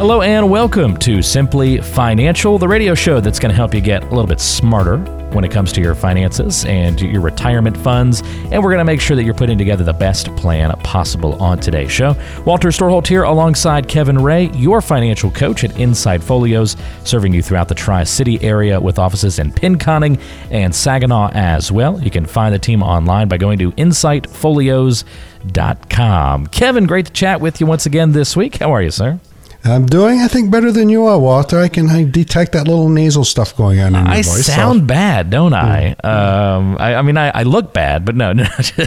Hello and welcome to Simply Financial, the radio show that's going to help you get a little bit smarter when it comes to your finances and your retirement funds. And we're going to make sure that you're putting together the best plan possible on today's show. Walter Storholt here alongside Kevin Ray, your financial coach at Insight Folios, serving you throughout the Tri City area with offices in Pinconning and Saginaw as well. You can find the team online by going to insightfolios.com. Kevin, great to chat with you once again this week. How are you, sir? I'm doing, I think, better than you are, Walter. I can I detect that little nasal stuff going on in your I voice. I sound bad, don't I? Um, I, I mean, I, I look bad, but no, no.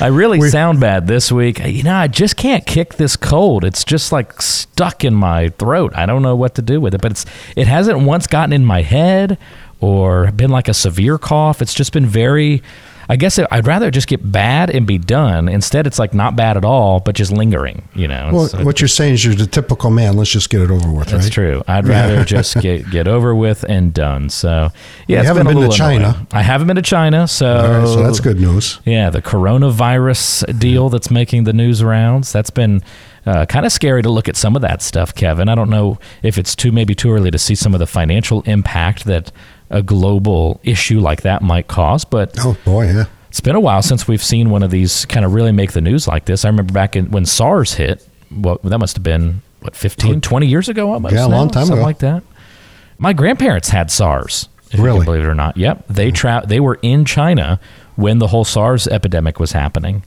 I really sound bad this week. You know, I just can't kick this cold. It's just like stuck in my throat. I don't know what to do with it, but it's it hasn't once gotten in my head or been like a severe cough. It's just been very I guess I'd rather just get bad and be done. Instead, it's like not bad at all, but just lingering. You know. Well, So- what you're saying is you're the typical man. Let's just get it over with, that's right? true. I'd rather just get get over with and done. So yeah, You haven't been, been to China. annoying. I haven't been to China, so, right, so that's good news. Yeah, the coronavirus deal that's making the news rounds. That's been uh, kind of scary to look at some of that stuff, Kevin. I don't know if it's too maybe too early to see some of the financial impact that a global issue like that might cause, but Oh boy, yeah. it's been a while since we've seen one of these kind of really make the news like this. I remember back in, when SARS hit, well, that must have been, what, 15, 20 years ago almost? Yeah, a now? long time Something ago. like that. My grandparents had SARS, Really? believe it or not. Yep. They, tra- they were in China when the whole SARS epidemic was happening.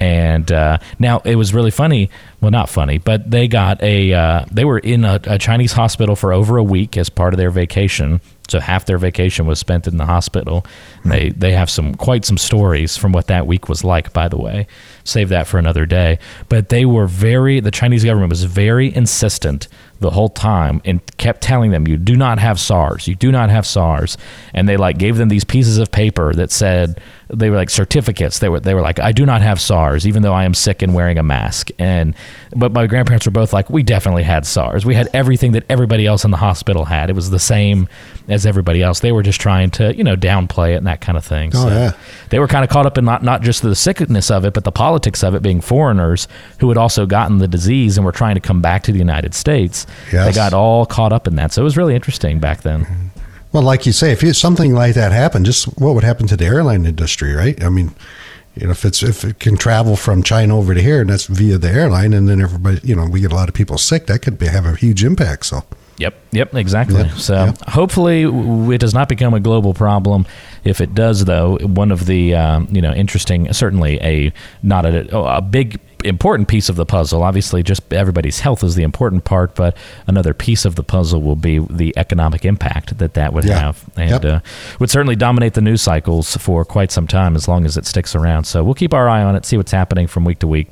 And uh, now it was really funny. Well, not funny, but they got a. Uh, they were in a, a Chinese hospital for over a week as part of their vacation. So half their vacation was spent in the hospital. And they they have some quite some stories from what that week was like. By the way, save that for another day. But they were very. The Chinese government was very insistent the whole time and kept telling them you do not have SARS. You do not have SARS. And they like gave them these pieces of paper that said they were like certificates. They were they were like I do not have SARS even though I am sick and wearing a mask. And but my grandparents were both like we definitely had SARS. We had everything that everybody else in the hospital had. It was the same as everybody else. They were just trying to, you know, downplay it and that kind of thing. Oh, yeah. They were kind of caught up in not, not just the sickness of it, but the politics of it being foreigners who had also gotten the disease and were trying to come back to the United States. They got all caught up in that. So it was really interesting back then. Well, like you say, if you, something like that happened, just what would happen to the airline industry, right? I mean, you know, if it's if it can travel from China over to here, and that's via the airline, and then everybody, you know, we get a lot of people sick, that could be, have a huge impact. So, Yep, yep, exactly. Yep, So yep. hopefully it does not become a global problem. If it does, though, one of the um, you know interesting, certainly a not a, a big important piece of the puzzle. Obviously, just everybody's health is the important part, but another piece of the puzzle will be the economic impact that that would Yeah. have, and Yep. uh, would certainly dominate the news cycles for quite some time as long as it sticks around. So we'll keep our eye on it, see what's happening from week to week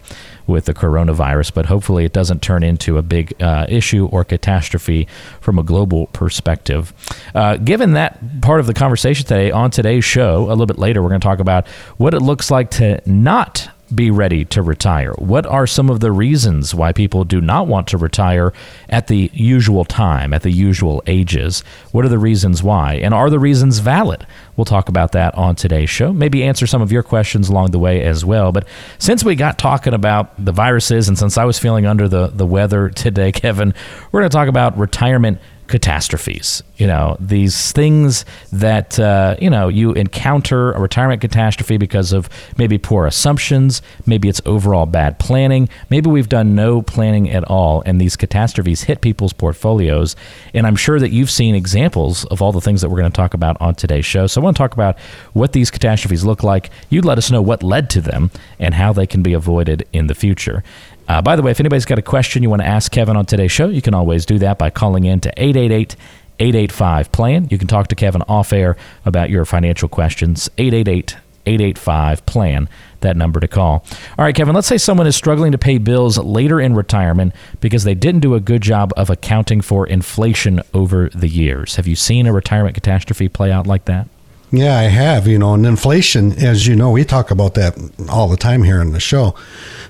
with the coronavirus, but hopefully it doesn't turn into a big uh, issue or catastrophe from a global perspective. Uh, given that part of the conversation today on today's show, a little bit later, we're going to talk about what it looks like to not be ready to retire? What are some of the reasons why people do not want to retire at the usual time, at the usual ages? What are the reasons why? And are the reasons valid? We'll talk about that on today's show. Maybe answer some of your questions along the way as well. But since we got talking about the viruses and since I was feeling under the, the weather today, Kevin, we're going to talk about retirement catastrophes. You know, these things that, uh, you know, you encounter a retirement catastrophe because of maybe poor assumptions, maybe it's overall bad planning, maybe we've done no planning at all, and these catastrophes hit people's portfolios. And I'm sure that you've seen examples of all the things that we're going to talk about on today's show. So I want to talk about what these catastrophes look like. You'd let us know what led to them and how they can be avoided in the future. Uh, by the way, if anybody's got a question you want to ask Kevin on today's show, you can always do that by calling in to 888 885 PLAN. You can talk to Kevin off air about your financial questions. 888 885 plan that number to call. All right, Kevin, let's say someone is struggling to pay bills later in retirement because they didn't do a good job of accounting for inflation over the years. Have you seen a retirement catastrophe play out like that? Yeah, I have, you know, and inflation, as you know, we talk about that all the time here on the show.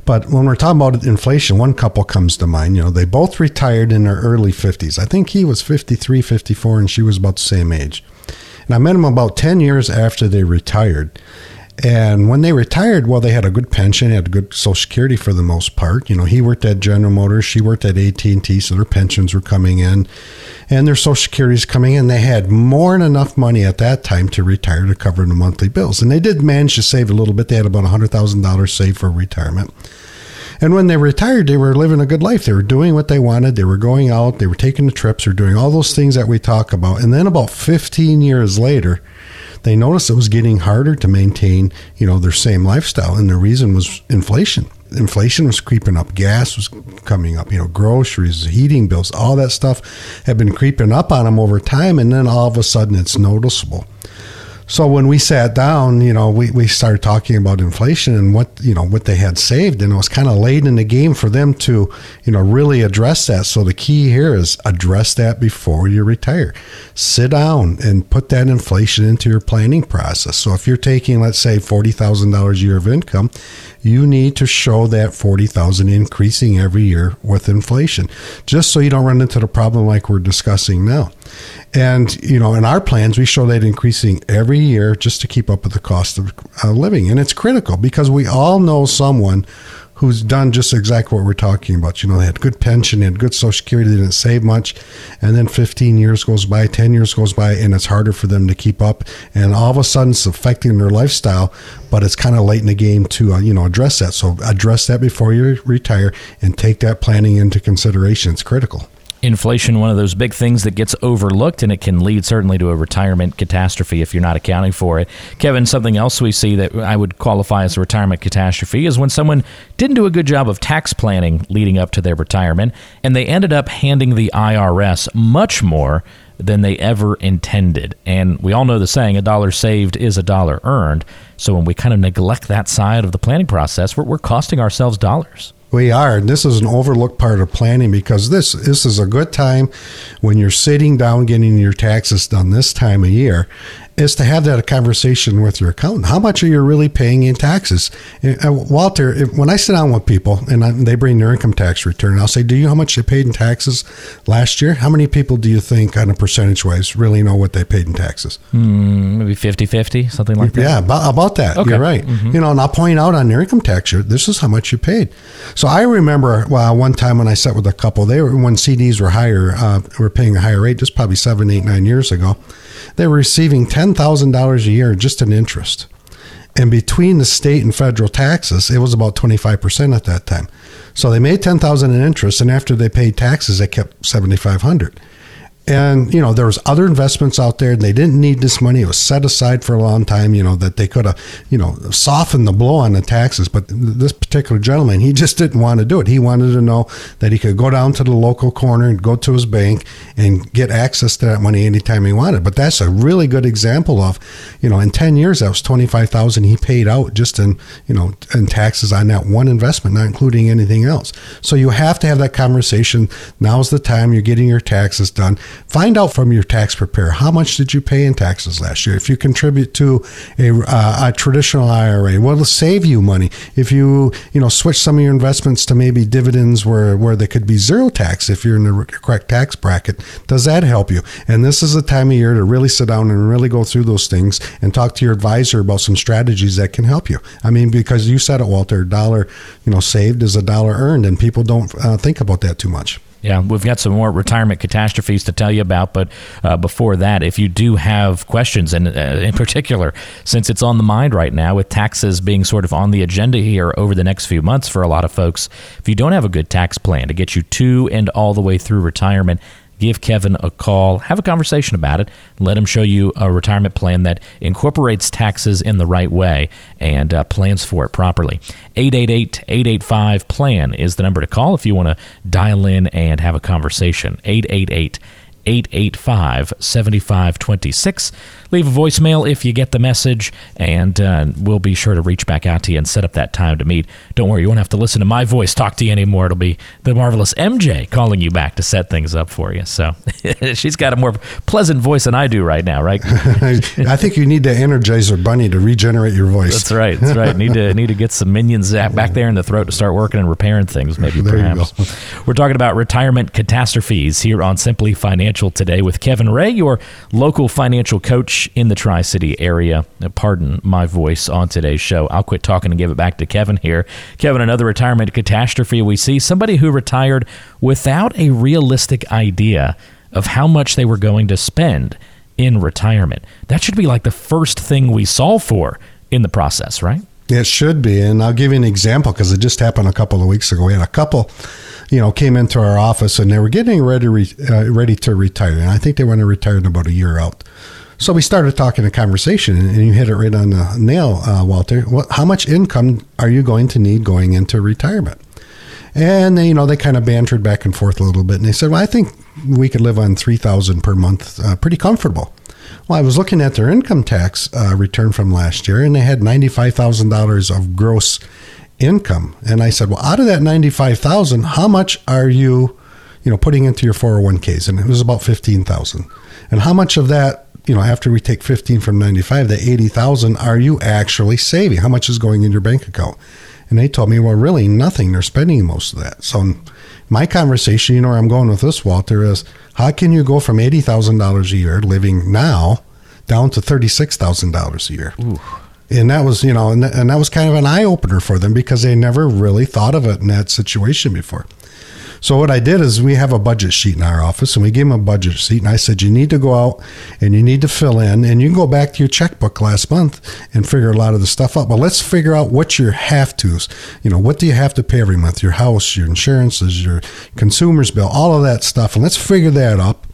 But when we're talking about inflation, one couple comes to mind. You know, they both retired in their early 50s. I think he was 53, 54, and she was about the same age. And I met him about 10 years after they retired. And when they retired, well, they had a good pension, had good Social Security for the most part. You know, he worked at General Motors, she worked at AT and T, so their pensions were coming in, and their Social Security is coming in. They had more than enough money at that time to retire to cover the monthly bills, and they did manage to save a little bit. They had about hundred thousand dollars saved for retirement. And when they retired, they were living a good life. They were doing what they wanted. They were going out. They were taking the trips. They were doing all those things that we talk about. And then about 15 years later, they noticed it was getting harder to maintain, you know, their same lifestyle, and the reason was inflation. Inflation was creeping up, gas was coming up, you know, groceries, heating bills, all that stuff had been creeping up on them over time, and then all of a sudden it's noticeable. So when we sat down, you know, we, we started talking about inflation and what, you know, what they had saved. And it was kind of late in the game for them to, you know, really address that. So the key here is address that before you retire. Sit down and put that inflation into your planning process. So if you're taking, let's say, $40,000 a year of income, you need to show that 40,000 increasing every year with inflation, just so you don't run into the problem like we're discussing now. And, you know, in our plans, we show that increasing every year just to keep up with the cost of uh, living. And it's critical because we all know someone who's done just exactly what we're talking about. You know, they had good pension, had good social security, they didn't save much. And then 15 years goes by, 10 years goes by, and it's harder for them to keep up. And all of a sudden, it's affecting their lifestyle, but it's kind of late in the game to, uh, you know, address that. So address that before you retire and take that planning into consideration. It's critical inflation one of those big things that gets overlooked and it can lead certainly to a retirement catastrophe if you're not accounting for it. Kevin something else we see that i would qualify as a retirement catastrophe is when someone didn't do a good job of tax planning leading up to their retirement and they ended up handing the irs much more than they ever intended. And we all know the saying a dollar saved is a dollar earned. So when we kind of neglect that side of the planning process we're, we're costing ourselves dollars we are, and this is an overlooked part of planning because this this is a good time when you're sitting down getting your taxes done this time of year, is to have that conversation with your accountant. How much are you really paying in taxes? And, uh, Walter, if, when I sit down with people and I, they bring their income tax return, I'll say, "Do you know how much they paid in taxes last year? How many people do you think, on a percentage wise, really know what they paid in taxes? Mm, maybe 50-50, something like that. Yeah, about, about that. Okay. You're right. Mm-hmm. You know, and I'll point out on their income tax year, this is how much you paid. So I remember, well, one time when I sat with a couple, they were when CDs were higher, uh, were paying a higher rate, just probably seven, eight, nine years ago. They were receiving $10,000 a year just in interest. And between the state and federal taxes, it was about 25% at that time. So they made 10,000 in interest and after they paid taxes, they kept 7,500. And, you know, there was other investments out there. And they didn't need this money. It was set aside for a long time, you know, that they could have, you know, softened the blow on the taxes. But this particular gentleman, he just didn't want to do it. He wanted to know that he could go down to the local corner and go to his bank and get access to that money anytime he wanted. But that's a really good example of, you know, in 10 years, that was 25000 he paid out just in, you know, in taxes on that one investment, not including anything else. So you have to have that conversation. Now's the time you're getting your taxes done Find out from your tax preparer how much did you pay in taxes last year. If you contribute to a, uh, a traditional IRA, well, it'll save you money. If you you know switch some of your investments to maybe dividends where where they could be zero tax if you're in the correct tax bracket, does that help you? And this is the time of year to really sit down and really go through those things and talk to your advisor about some strategies that can help you. I mean, because you said it, Walter, dollar you know saved is a dollar earned, and people don't uh, think about that too much. Yeah, we've got some more retirement catastrophes to tell you about, but uh, before that, if you do have questions, and uh, in particular, since it's on the mind right now with taxes being sort of on the agenda here over the next few months for a lot of folks, if you don't have a good tax plan to get you to and all the way through retirement, give Kevin a call, have a conversation about it, let him show you a retirement plan that incorporates taxes in the right way and uh, plans for it properly. 888 885 PLAN is the number to call if you want to dial in and have a conversation. 888 885 7526. Leave a voicemail if you get the message, and uh, we'll be sure to reach back out to you and set up that time to meet. Don't worry, you won't have to listen to my voice talk to you anymore. It'll be the marvelous MJ calling you back to set things up for you. So she's got a more pleasant voice than I do right now, right? I think you need to energize Energizer Bunny to regenerate your voice. That's right. That's right. Need to need to get some minions back there in the throat to start working and repairing things. Maybe There perhaps. We're talking about retirement catastrophes here on Simply Financial today with Kevin Ray, your local financial coach in the Tri City area. Pardon my voice on today's show. I'll quit talking and give it back to Kevin here. Kevin, another retirement catastrophe we see somebody who retired without a realistic idea of how much they were going to spend in retirement. That should be like the first thing we solve for in the process, right? It should be, and I'll give you an example because it just happened a couple of weeks ago. We had a couple, you know, came into our office and they were getting ready re, uh, ready to retire, and I think they want to retire in about a year out. So we started talking a conversation, and you hit it right on the nail, uh, Walter. What, how much income are you going to need going into retirement? And they, you know, they kind of bantered back and forth a little bit, and they said, "Well, I think we could live on three thousand per month, uh, pretty comfortable." Well, I was looking at their income tax uh, return from last year, and they had ninety-five thousand dollars of gross income. And I said, "Well, out of that ninety-five thousand, how much are you, you know, putting into your four hundred one ks?" And it was about fifteen thousand. And how much of that, you know, after we take fifteen from ninety-five, the eighty thousand, are you actually saving? How much is going in your bank account? And they told me, well, really nothing. They're spending most of that. So my conversation, you know where I'm going with this, Walter, is how can you go from $80,000 a year living now down to $36,000 a year? And that was, you know, and, and that was kind of an eye opener for them because they never really thought of it in that situation before. So what I did is we have a budget sheet in our office and we gave them a budget sheet and I said you need to go out and you need to fill in and you can go back to your checkbook last month and figure a lot of the stuff out. But let's figure out what your have tos. You know, what do you have to pay every month? Your house, your insurances, your consumer's bill, all of that stuff. And let's figure that up.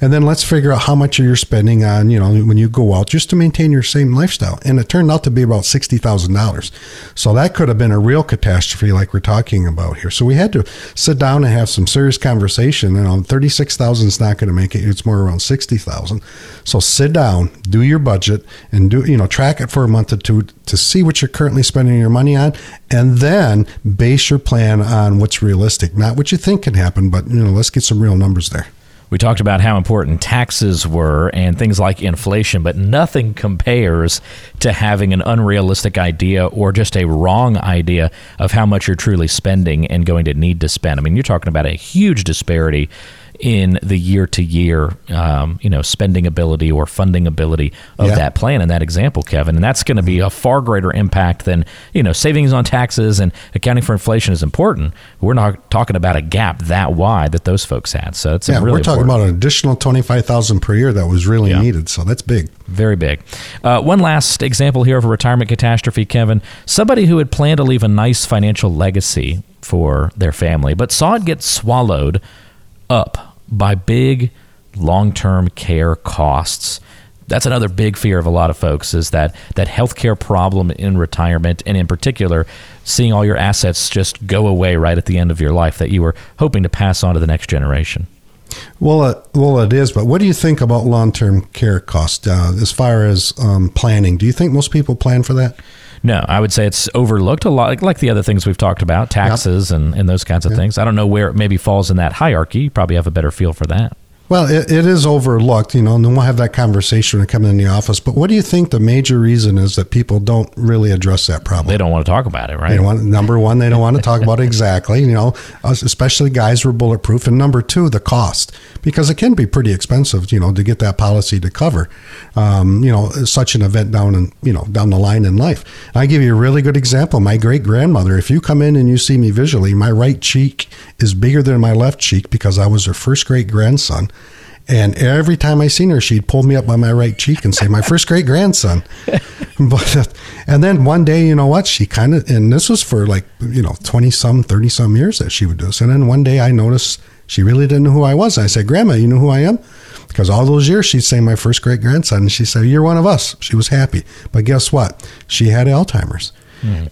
And then let's figure out how much you're spending on, you know, when you go out just to maintain your same lifestyle. And it turned out to be about $60,000. So that could have been a real catastrophe like we're talking about here. So we had to sit down and have some serious conversation. And know, 36,000 is not going to make it. It's more around 60,000. So sit down, do your budget and do, you know, track it for a month or two to see what you're currently spending your money on. And then base your plan on what's realistic, not what you think can happen, but, you know, let's get some real numbers there. We talked about how important taxes were and things like inflation, but nothing compares to having an unrealistic idea or just a wrong idea of how much you're truly spending and going to need to spend. I mean, you're talking about a huge disparity in the year to year, you know, spending ability or funding ability of Yeah. that plan in that example, Kevin. And that's going to be a far greater impact than, you know, savings on taxes and accounting for inflation is important. We're not talking about a gap that wide that those folks had. So it's Yeah, really we're talking important. about an additional 25,000 per year that was really Yeah. needed. So that's big. Very big. Uh, one last example here of a retirement catastrophe, Kevin. Somebody who had planned to leave a nice financial legacy for their family, but saw it get swallowed up by big long term care costs. That's another big fear of a lot of folks is that that healthcare problem in retirement, and in particular, seeing all your assets just go away right at the end of your life that you were hoping to pass on to the next generation. Well, uh, well, it is. But what do you think about long-term care costs uh, as far as um, planning? Do you think most people plan for that? No, I would say it's overlooked a lot, like, like the other things we've talked about, taxes and, and those kinds of things. I don't know where it maybe falls in that hierarchy. You probably have a better feel for that. Well, it, it is overlooked, you know, and then we'll have that conversation when we come in the office. But what do you think the major reason is that people don't really address that problem? They don't want to talk about it, right? Want, number one, they don't want to talk about it exactly, you know, especially guys who are bulletproof. And number two, the cost, because it can be pretty expensive, you know, to get that policy to cover, um, you know, such an event down and, you know, down the line in life. I give you a really good example. My great grandmother, if you come in and you see me visually, my right cheek is bigger than my left cheek because I was her first great grandson. And every time I seen her, she'd pull me up by my right cheek and say, "My first great grandson." but and then one day, you know what? She kind of and this was for like you know twenty some, thirty some years that she would do this. And then one day, I noticed she really didn't know who I was. I said, "Grandma, you know who I am?" Because all those years she'd say, "My first great grandson," and she said, "You're one of us." She was happy, but guess what? She had Alzheimer's.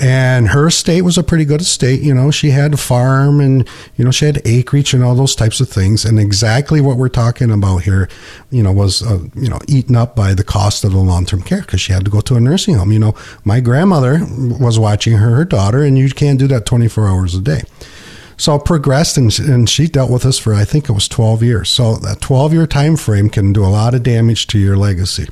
And her estate was a pretty good estate. You know, she had a farm and, you know, she had acreage and all those types of things. And exactly what we're talking about here, you know, was, uh, you know, eaten up by the cost of the long term care because she had to go to a nursing home. You know, my grandmother was watching her, her daughter, and you can't do that 24 hours a day. So progressed, and, and she dealt with this for I think it was 12 years. So that 12 year time frame can do a lot of damage to your legacy.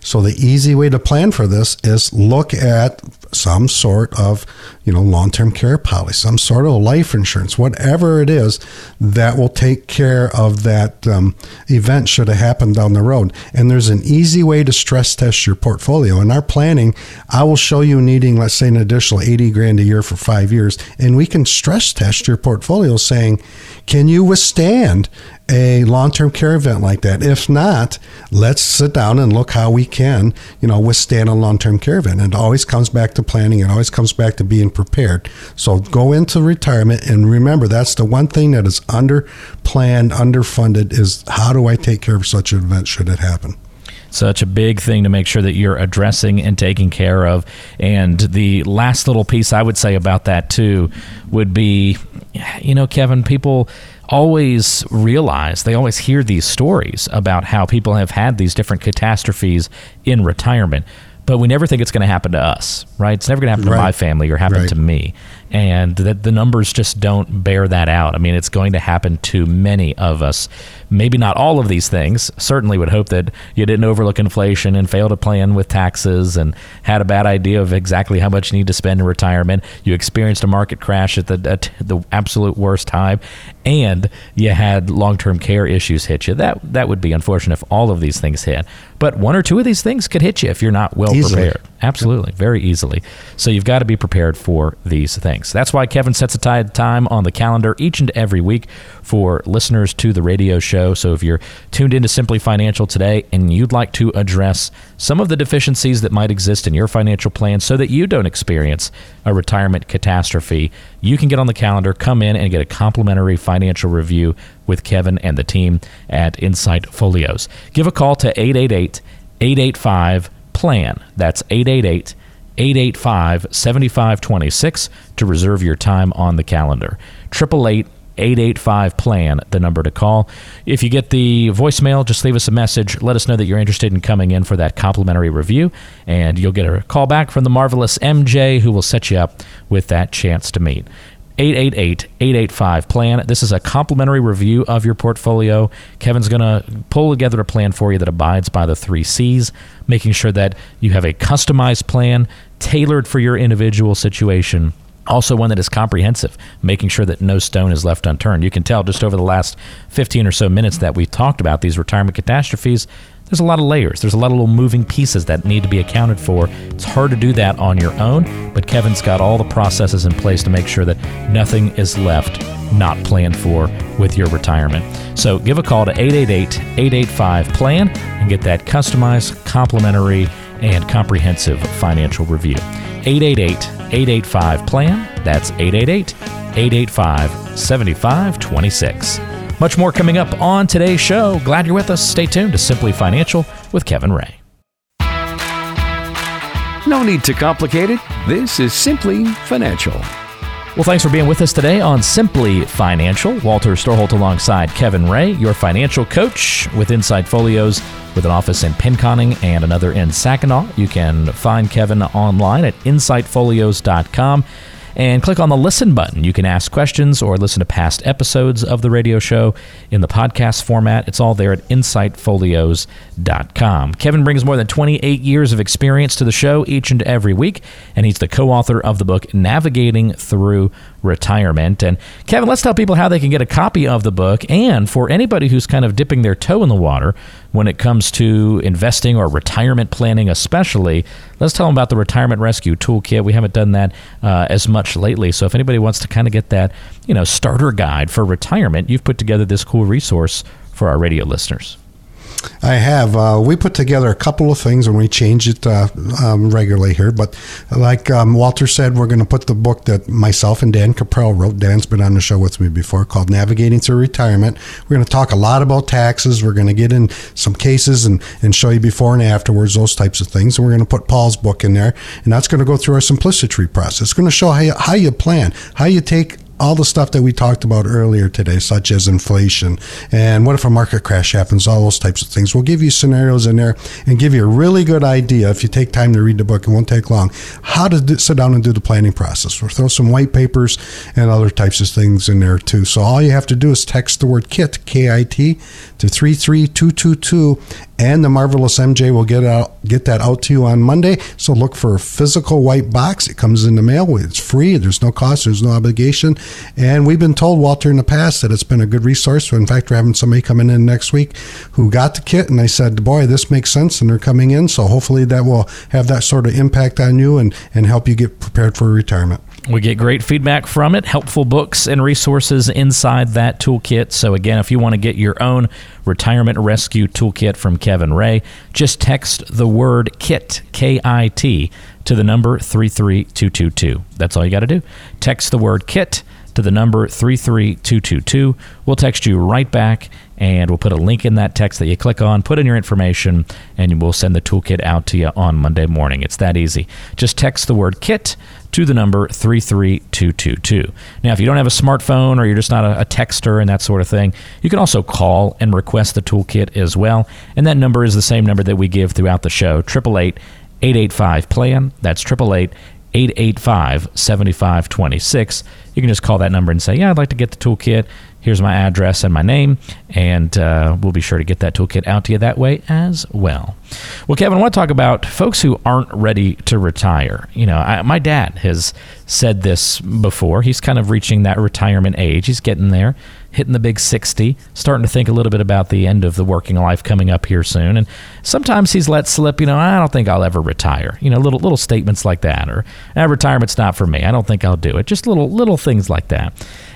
So the easy way to plan for this is look at some sort of, you know, long-term care policy, some sort of life insurance, whatever it is that will take care of that um, event should it happen down the road. And there's an easy way to stress test your portfolio. In our planning, I will show you needing, let's say, an additional 80 grand a year for five years, and we can stress test your portfolio saying, can you withstand a long-term care event like that? If not, let's sit down and look how we can, you know, withstand a long-term care event. And it always comes back to planning. It always comes back to being prepared. So go into retirement and remember that's the one thing that is under planned, underfunded is how do I take care of such an event should it happen? Such a big thing to make sure that you're addressing and taking care of. And the last little piece I would say about that too would be, you know, Kevin, people always realize they always hear these stories about how people have had these different catastrophes in retirement but we never think it's going to happen to us, right? It's never going to happen to my family or happen Right. to me. And that the numbers just don't bear that out. I mean, it's going to happen to many of us. Maybe not all of these things. Certainly would hope that you didn't overlook inflation and fail to plan with taxes and had a bad idea of exactly how much you need to spend in retirement. You experienced a market crash at the at the absolute worst time and you had long-term care issues hit you. That that would be unfortunate if all of these things hit. But one or two of these things could hit you if you're not well Easily. prepared. Absolutely, very easily. So you've got to be prepared for these things. That's why Kevin sets a time on the calendar each and every week for listeners to the radio show. So if you're tuned into Simply Financial today and you'd like to address some of the deficiencies that might exist in your financial plan so that you don't experience a retirement catastrophe, you can get on the calendar, come in and get a complimentary financial review with Kevin and the team at Insight Folios. Give a call to 888 885 PLAN. That's 888 885 7526 to reserve your time on the calendar. 888 885 plan the number to call if you get the voicemail just leave us a message let us know that you're interested in coming in for that complimentary review and you'll get a call back from the marvelous mj who will set you up with that chance to meet 888-885 plan this is a complimentary review of your portfolio. Kevin's going to pull together a plan for you that abides by the three c's making sure that you have a customized plan tailored for your individual situation. Also one that is comprehensive, making sure that no stone is left unturned. You can tell just over the last 15 or so minutes that we've talked about these retirement catastrophes, there's a lot of layers. There's a lot of little moving pieces that need to be accounted for. It's hard to do that on your own, but Kevin's got all the processes in place to make sure that nothing is left not planned for with your retirement. So give a call to 888 885 PLAN and get that customized, complimentary, and comprehensive financial review. 888 885 PLAN. That's 888 885 7526. Much more coming up on today's show. Glad you're with us. Stay tuned to Simply Financial with Kevin Ray. No need to complicate it. This is Simply Financial. Well, thanks for being with us today on Simply Financial. Walter Storholt alongside Kevin Ray, your financial coach with Insight Folios, with an office in Pinconning and another in Saginaw. You can find Kevin online at insightfolios.com and click on the listen button. You can ask questions or listen to past episodes of the radio show in the podcast format. It's all there at insightfolios.com. Kevin brings more than 28 years of experience to the show each and every week, and he's the co author of the book Navigating Through Retirement. And Kevin, let's tell people how they can get a copy of the book. And for anybody who's kind of dipping their toe in the water when it comes to investing or retirement planning, especially, let's tell them about the Retirement Rescue Toolkit. We haven't done that uh, as much lately. So if anybody wants to kind of get that, you know, starter guide for retirement, you've put together this cool resource for our radio listeners. I have. Uh, we put together a couple of things and we change it uh, um, regularly here. But like um, Walter said, we're going to put the book that myself and Dan Caprell wrote. Dan's been on the show with me before called Navigating Through Retirement. We're going to talk a lot about taxes. We're going to get in some cases and, and show you before and afterwards, those types of things. And we're going to put Paul's book in there. And that's going to go through our simplicity process. It's going to show how you, how you plan, how you take all the stuff that we talked about earlier today, such as inflation and what if a market crash happens, all those types of things. We'll give you scenarios in there and give you a really good idea if you take time to read the book. It won't take long. How to do, sit down and do the planning process. We'll throw some white papers and other types of things in there too. So all you have to do is text the word KIT, K I T, to 33222 and the marvelous MJ will get out get that out to you on Monday. So look for a physical white box. It comes in the mail. It's free. There's no cost. There's no obligation. And we've been told Walter in the past that it's been a good resource. So in fact, we're having somebody coming in next week who got the kit, and they said, "Boy, this makes sense," and they're coming in. So hopefully that will have that sort of impact on you and and help you get prepared for retirement. We get great feedback from it, helpful books and resources inside that toolkit. So, again, if you want to get your own retirement rescue toolkit from Kevin Ray, just text the word KIT, K I T, to the number 33222. That's all you got to do. Text the word KIT to the number 33222. We'll text you right back and we'll put a link in that text that you click on, put in your information, and we'll send the toolkit out to you on Monday morning. It's that easy. Just text the word KIT to the number 33222. Now, if you don't have a smartphone or you're just not a, a, texter and that sort of thing, you can also call and request the toolkit as well. And that number is the same number that we give throughout the show 888 885 PLAN. That's 888 885 7526. You can just call that number and say, Yeah, I'd like to get the toolkit. Here's my address and my name, and uh, we'll be sure to get that toolkit out to you that way as well. Well, Kevin, I want to talk about folks who aren't ready to retire. You know, I, my dad has said this before. He's kind of reaching that retirement age. He's getting there, hitting the big 60, starting to think a little bit about the end of the working life coming up here soon. And sometimes he's let slip, you know, I don't think I'll ever retire. You know, little little statements like that, or ah, retirement's not for me. I don't think I'll do it. Just little little things like that.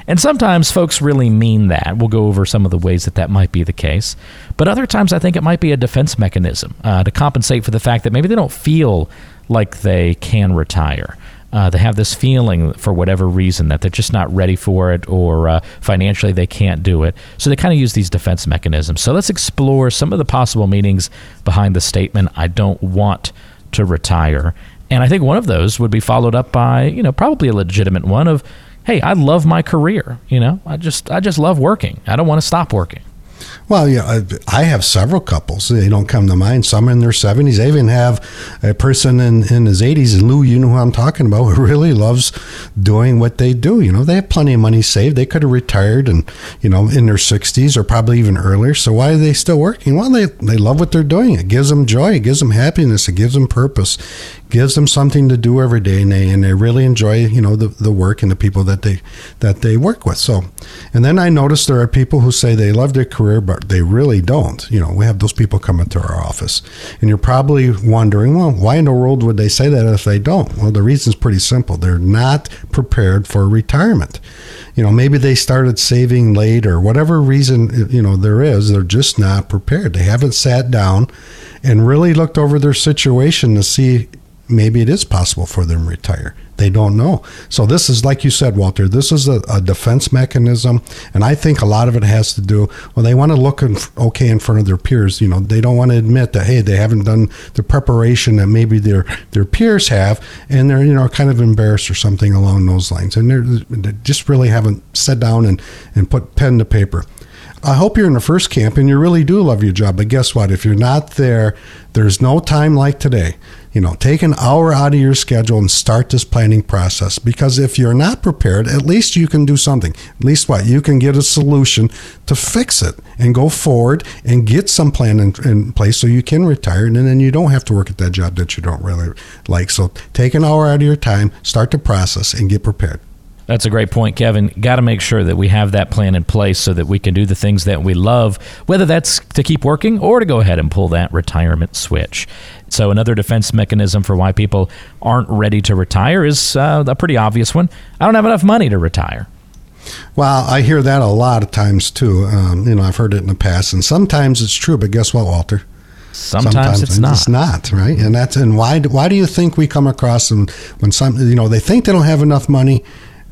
And sometimes folks really mean that. We'll go over some of the ways that that might be the case. But other times, I think it might be a defense mechanism uh, to compensate for the fact that maybe they don't feel like they can retire. Uh, they have this feeling for whatever reason that they're just not ready for it or uh, financially they can't do it. So they kind of use these defense mechanisms. So let's explore some of the possible meanings behind the statement, I don't want to retire. And I think one of those would be followed up by, you know, probably a legitimate one of, hey, I love my career. You know, I just I just love working. I don't want to stop working. Well, yeah, I have several couples. They don't come to mind. Some are in their 70s. I even have a person in, in his 80s, and Lou, you know who I'm talking about, who really loves doing what they do. You know, they have plenty of money saved. They could have retired and, you know, in their 60s or probably even earlier. So why are they still working? Well, they, they love what they're doing. It gives them joy. It gives them happiness. It gives them purpose gives them something to do every day, and they and they really enjoy you know the, the work and the people that they that they work with. So, and then I noticed there are people who say they love their career, but they really don't. You know, we have those people come into our office, and you're probably wondering, well, why in the world would they say that if they don't? Well, the reason's pretty simple. They're not prepared for retirement. You know, maybe they started saving late or whatever reason you know there is. They're just not prepared. They haven't sat down and really looked over their situation to see maybe it is possible for them to retire. They don't know. So this is like you said, Walter. This is a, a defense mechanism, and I think a lot of it has to do. Well, they want to look in, okay in front of their peers. You know, they don't want to admit that hey, they haven't done the preparation that maybe their their peers have, and they're you know kind of embarrassed or something along those lines, and they just really haven't sat down and and put pen to paper. I hope you're in the first camp and you really do love your job. But guess what? If you're not there, there's no time like today. You know, take an hour out of your schedule and start this planning process. Because if you're not prepared, at least you can do something. At least what? You can get a solution to fix it and go forward and get some plan in, in place so you can retire and then you don't have to work at that job that you don't really like. So take an hour out of your time, start the process, and get prepared. That's a great point, Kevin. Got to make sure that we have that plan in place so that we can do the things that we love, whether that's to keep working or to go ahead and pull that retirement switch. So, another defense mechanism for why people aren't ready to retire is uh, a pretty obvious one. I don't have enough money to retire. Well, I hear that a lot of times too. Um, you know, I've heard it in the past, and sometimes it's true. But guess what, Walter? Sometimes, it's not. It's not right, and that's and why? Why do you think we come across them when some you know they think they don't have enough money,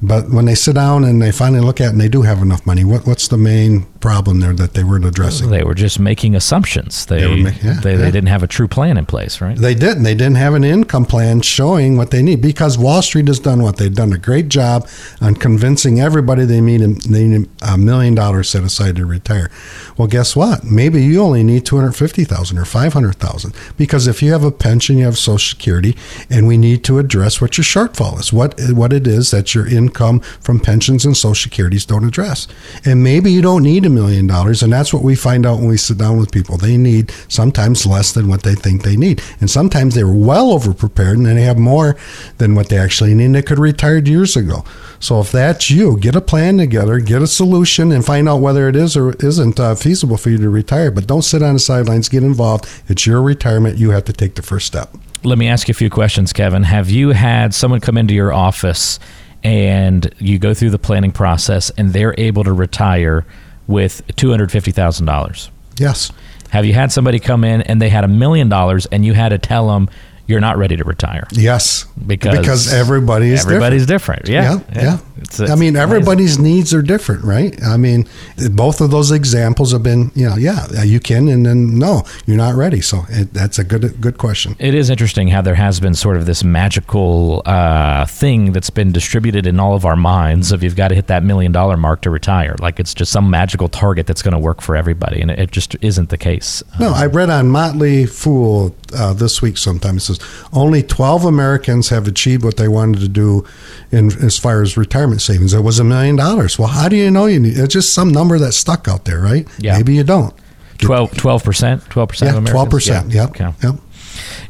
but when they sit down and they finally look at it and they do have enough money, what what's the main problem there that they weren't addressing? They were just making assumptions. They They they, ma- yeah, they, yeah. didn't have a true plan in place, right? They didn't. They didn't have an income plan showing what they need because Wall Street has done what they've done a great job on convincing everybody they need a, they need a million dollars set aside to retire. Well, guess what? Maybe you only need two hundred fifty thousand or five hundred thousand because if you have a pension, you have Social Security, and we need to address what your shortfall is. What what it is that your income from pensions and Social Securities don't address. And maybe you don't need a million dollars, and that's what we find out when we sit down with people. They need sometimes less than what they think they need, and sometimes they're well over prepared and they have more than what they actually need. They could have retired years ago. So if that's you, get a plan together, get a solution, and find out whether it is or isn't uh, feasible for you to retire. But don't sit on the sidelines. Get involved. It's your retirement. You have to take the first step. Let me ask you a few questions, Kevin. Have you had someone come into your office and you go through the planning process and they're able to retire with $250,000? Yes. Have you had somebody come in and they had a million dollars and you had to tell them you're not ready to retire? Yes. Because because everybody is everybody's different. Yeah. Yeah, yeah. It's- I it's mean, amazing. everybody's needs are different, right? I mean, both of those examples have been, you know, yeah, you can, and then no, you're not ready. So it, that's a good, good question. It is interesting how there has been sort of this magical uh, thing that's been distributed in all of our minds of you've got to hit that million dollar mark to retire. Like it's just some magical target that's going to work for everybody, and it, it just isn't the case. No, I read on Motley Fool uh, this week. Sometimes it says only 12 Americans have achieved what they wanted to do in as far as retirement savings. It was a million dollars. Well, how do you know you need? It's just some number that stuck out there, right? Yeah. Maybe you don't. 12 percent, twelve percent Yeah, of twelve Americans. percent. Yeah. Yep. Okay. Yep.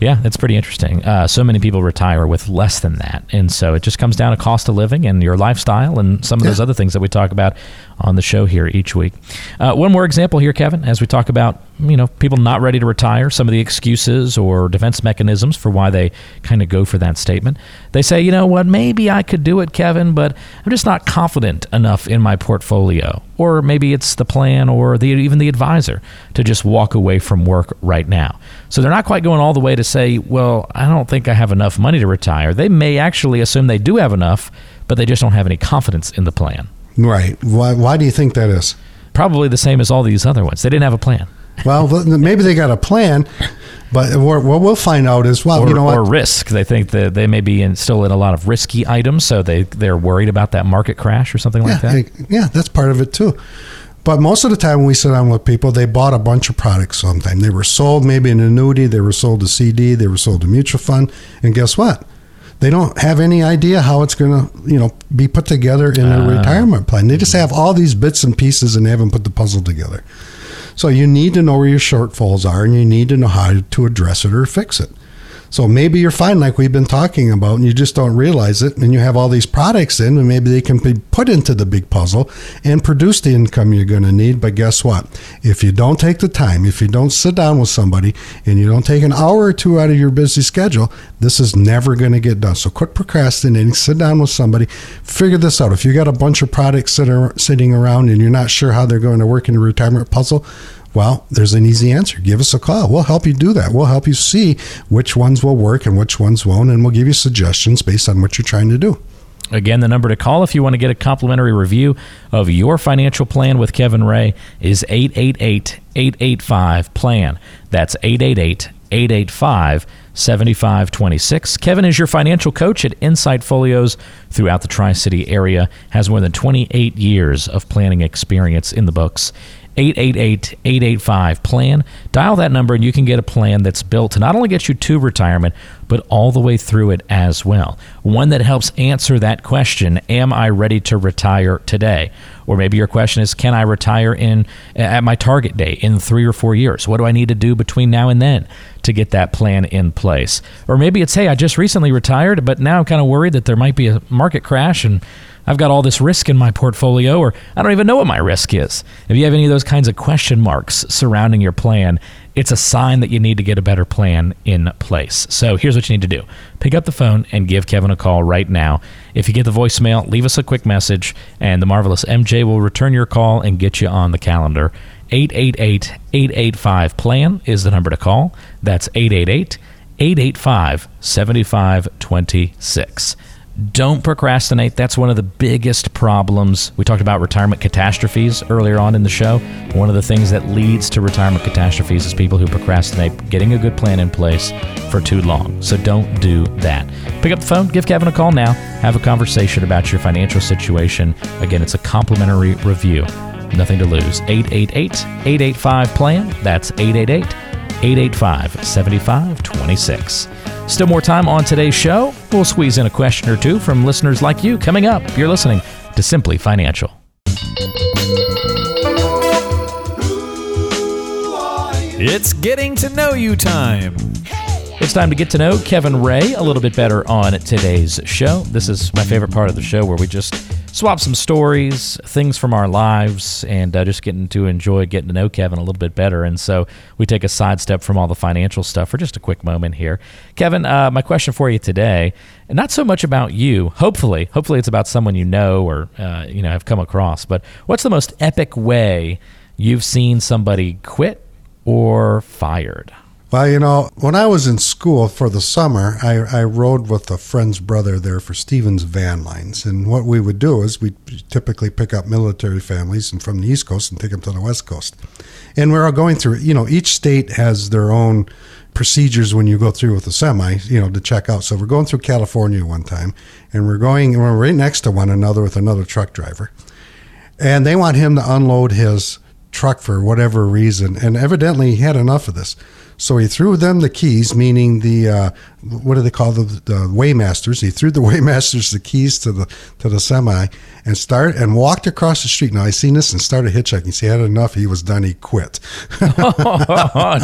Yeah, that's pretty interesting. Uh, so many people retire with less than that, and so it just comes down to cost of living and your lifestyle and some of those other things that we talk about on the show here each week. Uh, one more example here, Kevin, as we talk about you know people not ready to retire, some of the excuses or defense mechanisms for why they kind of go for that statement. They say, you know what, maybe I could do it, Kevin, but I'm just not confident enough in my portfolio, or maybe it's the plan or the even the advisor to just walk away from work right now. So they're not quite going all the way to say, well, I don't think I have enough money to retire. They may actually assume they do have enough, but they just don't have any confidence in the plan. Right. Why, why do you think that is? Probably the same as all these other ones. They didn't have a plan. Well, maybe they got a plan, but what what we'll find out is, well, Or, you know what? or risk. They think that they may be in, still in a lot of risky items, so they, they're worried about that market crash or something like that. yeah, that's part of it too. But most of the time when we sit down with people, they bought a bunch of products sometime. They were sold maybe an annuity, they were sold a CD, they were sold a mutual fund, and guess what? They don't have any idea how it's going to, you know, be put together in a ah. retirement plan. They just have all these bits and pieces and they haven't put the puzzle together. So you need to know where your shortfalls are and you need to know how to address it or fix it. So maybe you're fine, like we've been talking about, and you just don't realize it. And you have all these products in, and maybe they can be put into the big puzzle and produce the income you're going to need. But guess what? If you don't take the time, if you don't sit down with somebody, and you don't take an hour or two out of your busy schedule, this is never going to get done. So quit procrastinating. Sit down with somebody, figure this out. If you got a bunch of products that are sitting around and you're not sure how they're going to work in the retirement puzzle, well, there's an easy answer. Give us a call. We'll help you do that. We'll help you see which ones will work and which ones won't, and we'll give you suggestions based on what you're trying to do. Again, the number to call if you want to get a complimentary review of your financial plan with Kevin Ray is 888 885 PLAN. That's 888 885 7526. Kevin is your financial coach at Insight Folios throughout the Tri City area, has more than 28 years of planning experience in the books. 888-885-PLAN. Dial that number and you can get a plan that's built to not only get you to retirement, but all the way through it as well. One that helps answer that question, am I ready to retire today? Or maybe your question is, can I retire in at my target date in 3 or 4 years? What do I need to do between now and then to get that plan in place? Or maybe it's, hey, I just recently retired, but now I'm kind of worried that there might be a market crash and I've got all this risk in my portfolio, or I don't even know what my risk is. If you have any of those kinds of question marks surrounding your plan, it's a sign that you need to get a better plan in place. So here's what you need to do pick up the phone and give Kevin a call right now. If you get the voicemail, leave us a quick message, and the marvelous MJ will return your call and get you on the calendar. 888 885 PLAN is the number to call. That's 888 885 7526 don't procrastinate. That's one of the biggest problems. We talked about retirement catastrophes earlier on in the show. One of the things that leads to retirement catastrophes is people who procrastinate getting a good plan in place for too long. So don't do that. Pick up the phone, give Kevin a call now, have a conversation about your financial situation. Again, it's a complimentary review. Nothing to lose. 888 885 PLAN. That's 888 885 7526. Still more time on today's show. We'll squeeze in a question or two from listeners like you coming up. You're listening to Simply Financial. It's getting to know you time. It's time to get to know Kevin Ray a little bit better on today's show. This is my favorite part of the show where we just swap some stories, things from our lives, and uh, just getting to enjoy getting to know Kevin a little bit better. And so we take a sidestep from all the financial stuff for just a quick moment here. Kevin, uh, my question for you today, and not so much about you. Hopefully, hopefully it's about someone you know or uh, you know have come across. But what's the most epic way you've seen somebody quit or fired? Well, you know, when I was in school for the summer, I, I rode with a friend's brother there for Stevens Van Lines. And what we would do is we typically pick up military families and from the East Coast and take them to the West Coast. And we're all going through, you know, each state has their own procedures when you go through with a semi, you know, to check out. So we're going through California one time and we're going, we're right next to one another with another truck driver. And they want him to unload his truck for whatever reason. And evidently he had enough of this. So he threw them the keys, meaning the uh, what do they call the, the weighmasters? He threw the weighmasters the keys to the to the semi and started and walked across the street. Now I seen this and started hitchhiking. So he had enough. He was done. He quit.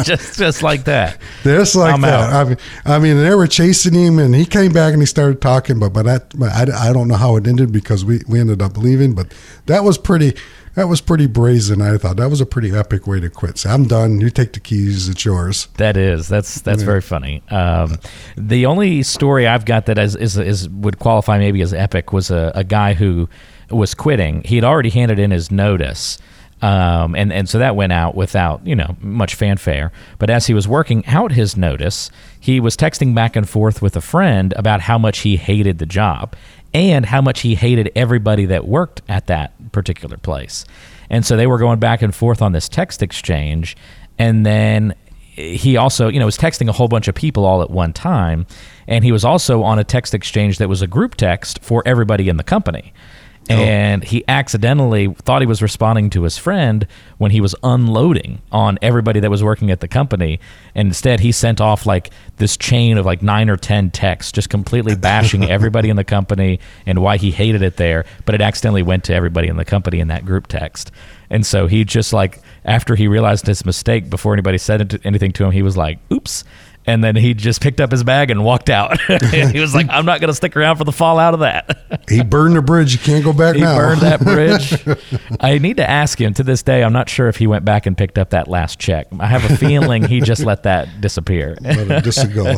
just just like that. Just like I'm that. out. I mean, I mean, they were chasing him, and he came back and he started talking. But but that I, I don't know how it ended because we we ended up leaving. But that was pretty. That was pretty brazen. I thought that was a pretty epic way to quit. So I'm done. You take the keys. It's yours. That is that's that's Yeah. very funny. Um, the only story I've got that is, is is would qualify maybe as epic was a, a guy who was quitting. He had already handed in his notice. Um, and, and so that went out without, you know, much fanfare. But as he was working out his notice, he was texting back and forth with a friend about how much he hated the job and how much he hated everybody that worked at that particular place. And so they were going back and forth on this text exchange. And then he also, you know, was texting a whole bunch of people all at one time. And he was also on a text exchange that was a group text for everybody in the company. Oh. And he accidentally thought he was responding to his friend when he was unloading on everybody that was working at the company. And instead, he sent off like this chain of like nine or 10 texts, just completely bashing everybody in the company and why he hated it there. But it accidentally went to everybody in the company in that group text. And so he just like, after he realized his mistake, before anybody said anything to him, he was like, oops. And then he just picked up his bag and walked out. he was like, I'm not going to stick around for the fallout of that. He burned the bridge. You can't go back he now. burned that bridge. I need to ask him to this day. I'm not sure if he went back and picked up that last check. I have a feeling he just let that disappear. Let it just go.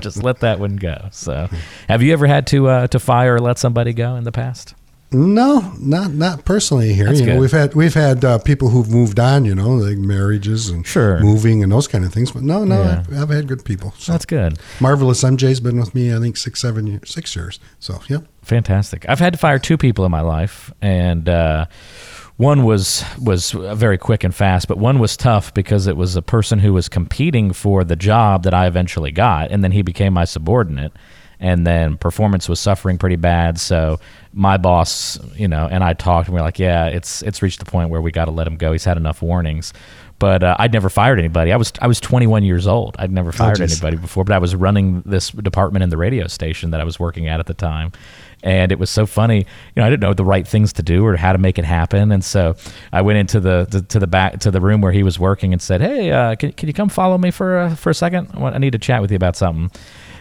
just let that one go. So, have you ever had to uh, to fire or let somebody go in the past? No, not not personally here. That's you know, good. we've had we've had uh, people who've moved on. You know, like marriages and Sure. moving and those kind of things. But no, no, Yeah. I've, I've had good people. So That's good. marvelous. MJ's been with me. I think six, seven years, six years. So yeah, Fantastic. I've had to fire two people in my life, and uh, one was was very quick and fast, but one was tough because it was a person who was competing for the job that I eventually got, and then he became my subordinate, and then performance was suffering pretty bad. So my boss, you know, and I talked, and we are like, yeah, it's it's reached the point where we got to let him go. He's had enough warnings. But uh, I'd never fired anybody. I was I was 21 years old. I'd never fired geez. anybody before, but I was running this department in the radio station that I was working at at the time. And it was so funny, you know. I didn't know the right things to do or how to make it happen, and so I went into the, the to the back to the room where he was working and said, "Hey, uh, can, can you come follow me for uh, for a second? I, want, I need to chat with you about something."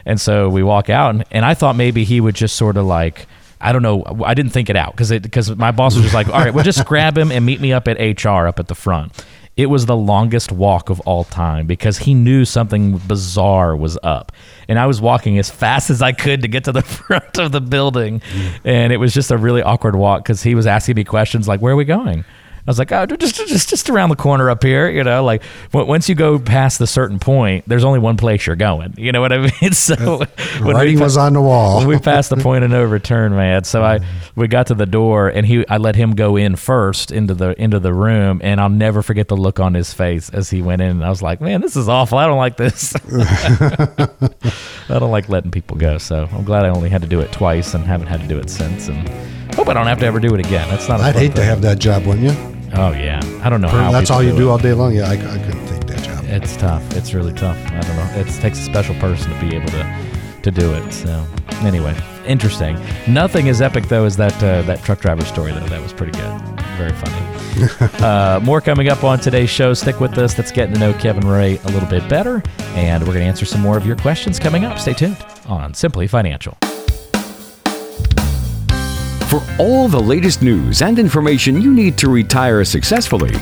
And so we walk out, and, and I thought maybe he would just sort of like I don't know. I didn't think it out because because my boss was just like, all right, well, just grab him and meet me up at HR up at the front. It was the longest walk of all time because he knew something bizarre was up. And I was walking as fast as I could to get to the front of the building. And it was just a really awkward walk because he was asking me questions like, Where are we going? I was like, oh, just just just around the corner up here, you know. Like once you go past the certain point, there's only one place you're going. You know what I mean? So when writing was on the wall. we passed the point of no return, man. So I mm-hmm. we got to the door and he I let him go in first into the into the room, and I'll never forget the look on his face as he went in. And I was like, man, this is awful. I don't like this. I don't like letting people go. So I'm glad I only had to do it twice and haven't had to do it since. And hope I don't have to ever do it again. That's not. I'd hate thing. to have that job, wouldn't you? Oh yeah, I don't know how. That's all you do, do all day long. Yeah, I, I couldn't take that job. It's tough. It's really tough. I don't know. It takes a special person to be able to to do it. So anyway, interesting. Nothing as epic though as that uh, that truck driver story though. That was pretty good. Very funny. uh, more coming up on today's show. Stick with us. That's getting to know Kevin Ray a little bit better, and we're going to answer some more of your questions coming up. Stay tuned on Simply Financial. For all the latest news and information you need to retire successfully,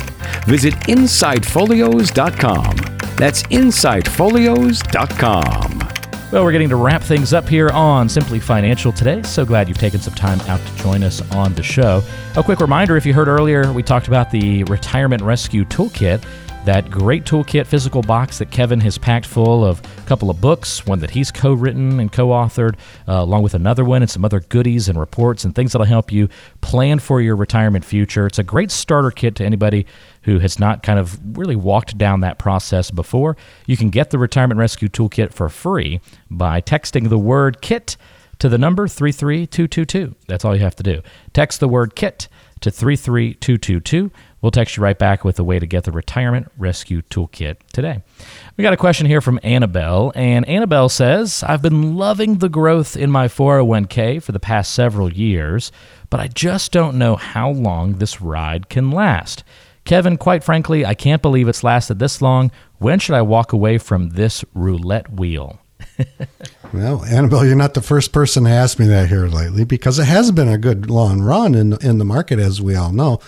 visit insightfolios.com. That's insightfolios.com. Well, we're getting to wrap things up here on Simply Financial today. So glad you've taken some time out to join us on the show. A quick reminder if you heard earlier, we talked about the Retirement Rescue Toolkit that great toolkit physical box that Kevin has packed full of a couple of books, one that he's co written and co authored, uh, along with another one and some other goodies and reports and things that'll help you plan for your retirement future. It's a great starter kit to anybody who has not kind of really walked down that process before. You can get the Retirement Rescue Toolkit for free by texting the word KIT to the number 33222. That's all you have to do. Text the word KIT to 33222. We'll text you right back with a way to get the Retirement Rescue Toolkit today. We got a question here from Annabelle, and Annabelle says, I've been loving the growth in my 401k for the past several years, but I just don't know how long this ride can last. Kevin, quite frankly, I can't believe it's lasted this long. When should I walk away from this roulette wheel? well, Annabelle, you're not the first person to ask me that here lately because it has been a good long run in in the market, as we all know.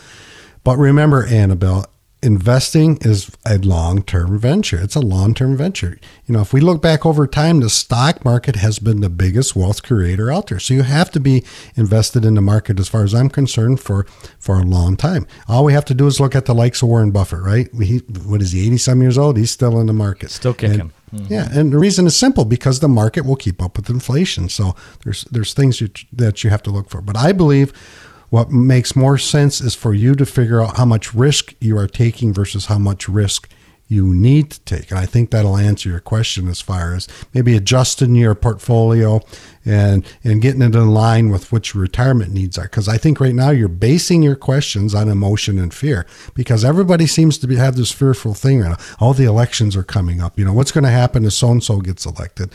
But remember, Annabelle, investing is a long term venture. It's a long term venture. You know, if we look back over time, the stock market has been the biggest wealth creator out there. So you have to be invested in the market, as far as I'm concerned, for for a long time. All we have to do is look at the likes of Warren Buffett, right? He, what is he, 80 some years old? He's still in the market. Still kicking. Mm-hmm. Yeah, and the reason is simple because the market will keep up with inflation. So there's there's things you, that you have to look for. But I believe what makes more sense is for you to figure out how much risk you are taking versus how much risk you need to take. And I think that'll answer your question as far as maybe adjusting your portfolio and and getting it in line with what your retirement needs are. Because I think right now you're basing your questions on emotion and fear. Because everybody seems to be, have this fearful thing right now. All the elections are coming up. You know what's going to happen if so and so gets elected.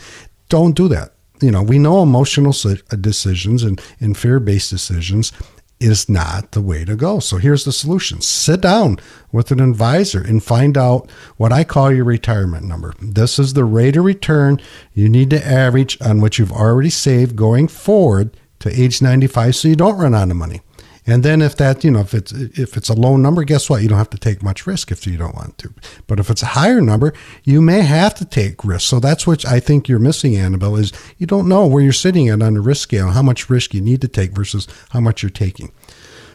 Don't do that. You know we know emotional uh, decisions and, and fear based decisions is not the way to go. So here's the solution sit down with an advisor and find out what I call your retirement number. This is the rate of return you need to average on what you've already saved going forward to age 95 so you don't run out of money. And then if that, you know, if it's if it's a low number, guess what? You don't have to take much risk if you don't want to. But if it's a higher number, you may have to take risk. So that's what I think you're missing, Annabelle, is you don't know where you're sitting at on the risk scale, how much risk you need to take versus how much you're taking.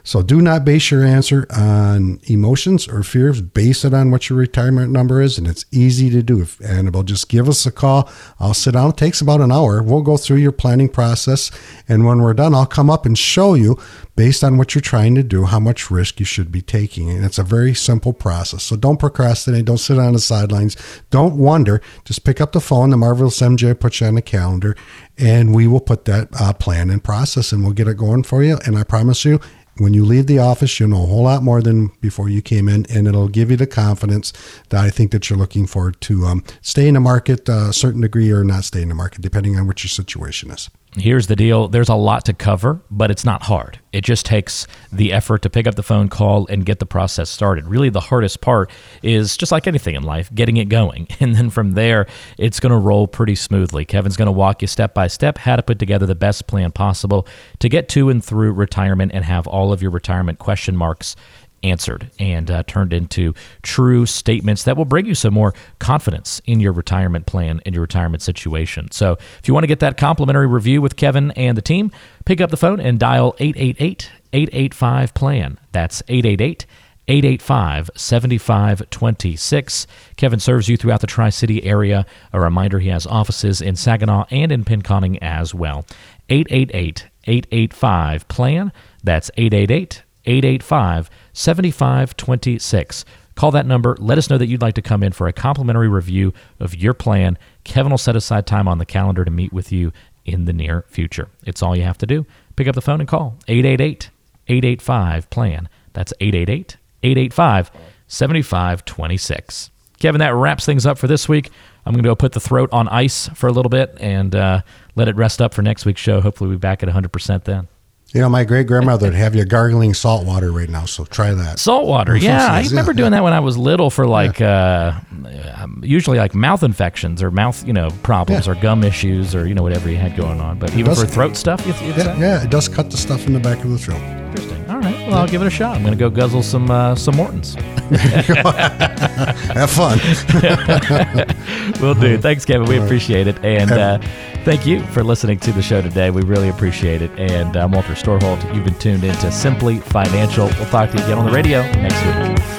So do not base your answer on emotions or fears. Base it on what your retirement number is, and it's easy to do. If Annabelle, just give us a call. I'll sit down. It takes about an hour. We'll go through your planning process, and when we're done, I'll come up and show you, based on what you're trying to do, how much risk you should be taking. And it's a very simple process. So don't procrastinate. Don't sit on the sidelines. Don't wonder. Just pick up the phone. The Marvelous MJ puts you on the calendar, and we will put that uh, plan in process, and we'll get it going for you. And I promise you, when you leave the office, you'll know a whole lot more than before you came in, and it'll give you the confidence that I think that you're looking for to um, stay in the market uh, a certain degree or not stay in the market, depending on what your situation is. Here's the deal there's a lot to cover, but it's not hard. It just takes the effort to pick up the phone call and get the process started. Really, the hardest part is just like anything in life, getting it going. And then from there, it's going to roll pretty smoothly. Kevin's going to walk you step by step how to put together the best plan possible to get to and through retirement and have all of your retirement question marks answered and uh, turned into true statements that will bring you some more confidence in your retirement plan and your retirement situation. So, if you want to get that complimentary review with Kevin and the team, pick up the phone and dial 888 885 PLAN. That's 888 885 7526. Kevin serves you throughout the Tri City area. A reminder he has offices in Saginaw and in Pinconning as well. 888 885 PLAN. That's 888 885 7526. Call that number. Let us know that you'd like to come in for a complimentary review of your plan. Kevin will set aside time on the calendar to meet with you in the near future. It's all you have to do. Pick up the phone and call 888 885 PLAN. That's 888 885 7526. Kevin, that wraps things up for this week. I'm going to go put the throat on ice for a little bit and uh, let it rest up for next week's show. Hopefully, we'll be back at 100% then. You know, my great grandmother would have you gargling salt water right now, so try that. Salt water, yeah. I remember yeah, doing yeah. that when I was little for like, uh, um, usually like mouth infections or mouth, you know, problems Yeah. or gum issues or, you know, whatever you had going on. But even does- for throat stuff, you, you'd Yeah, yeah, it does cut the stuff in the back of the throat. Interesting. All right. Well, I'll give it a shot. I'm going to go guzzle some uh, some Mortons. Have fun. We'll do. Thanks, Kevin. We appreciate it. And uh, thank you for listening to the show today. We really appreciate it. And I'm Walter Storholt. You've been tuned into Simply Financial. We'll talk to you again on the radio next week.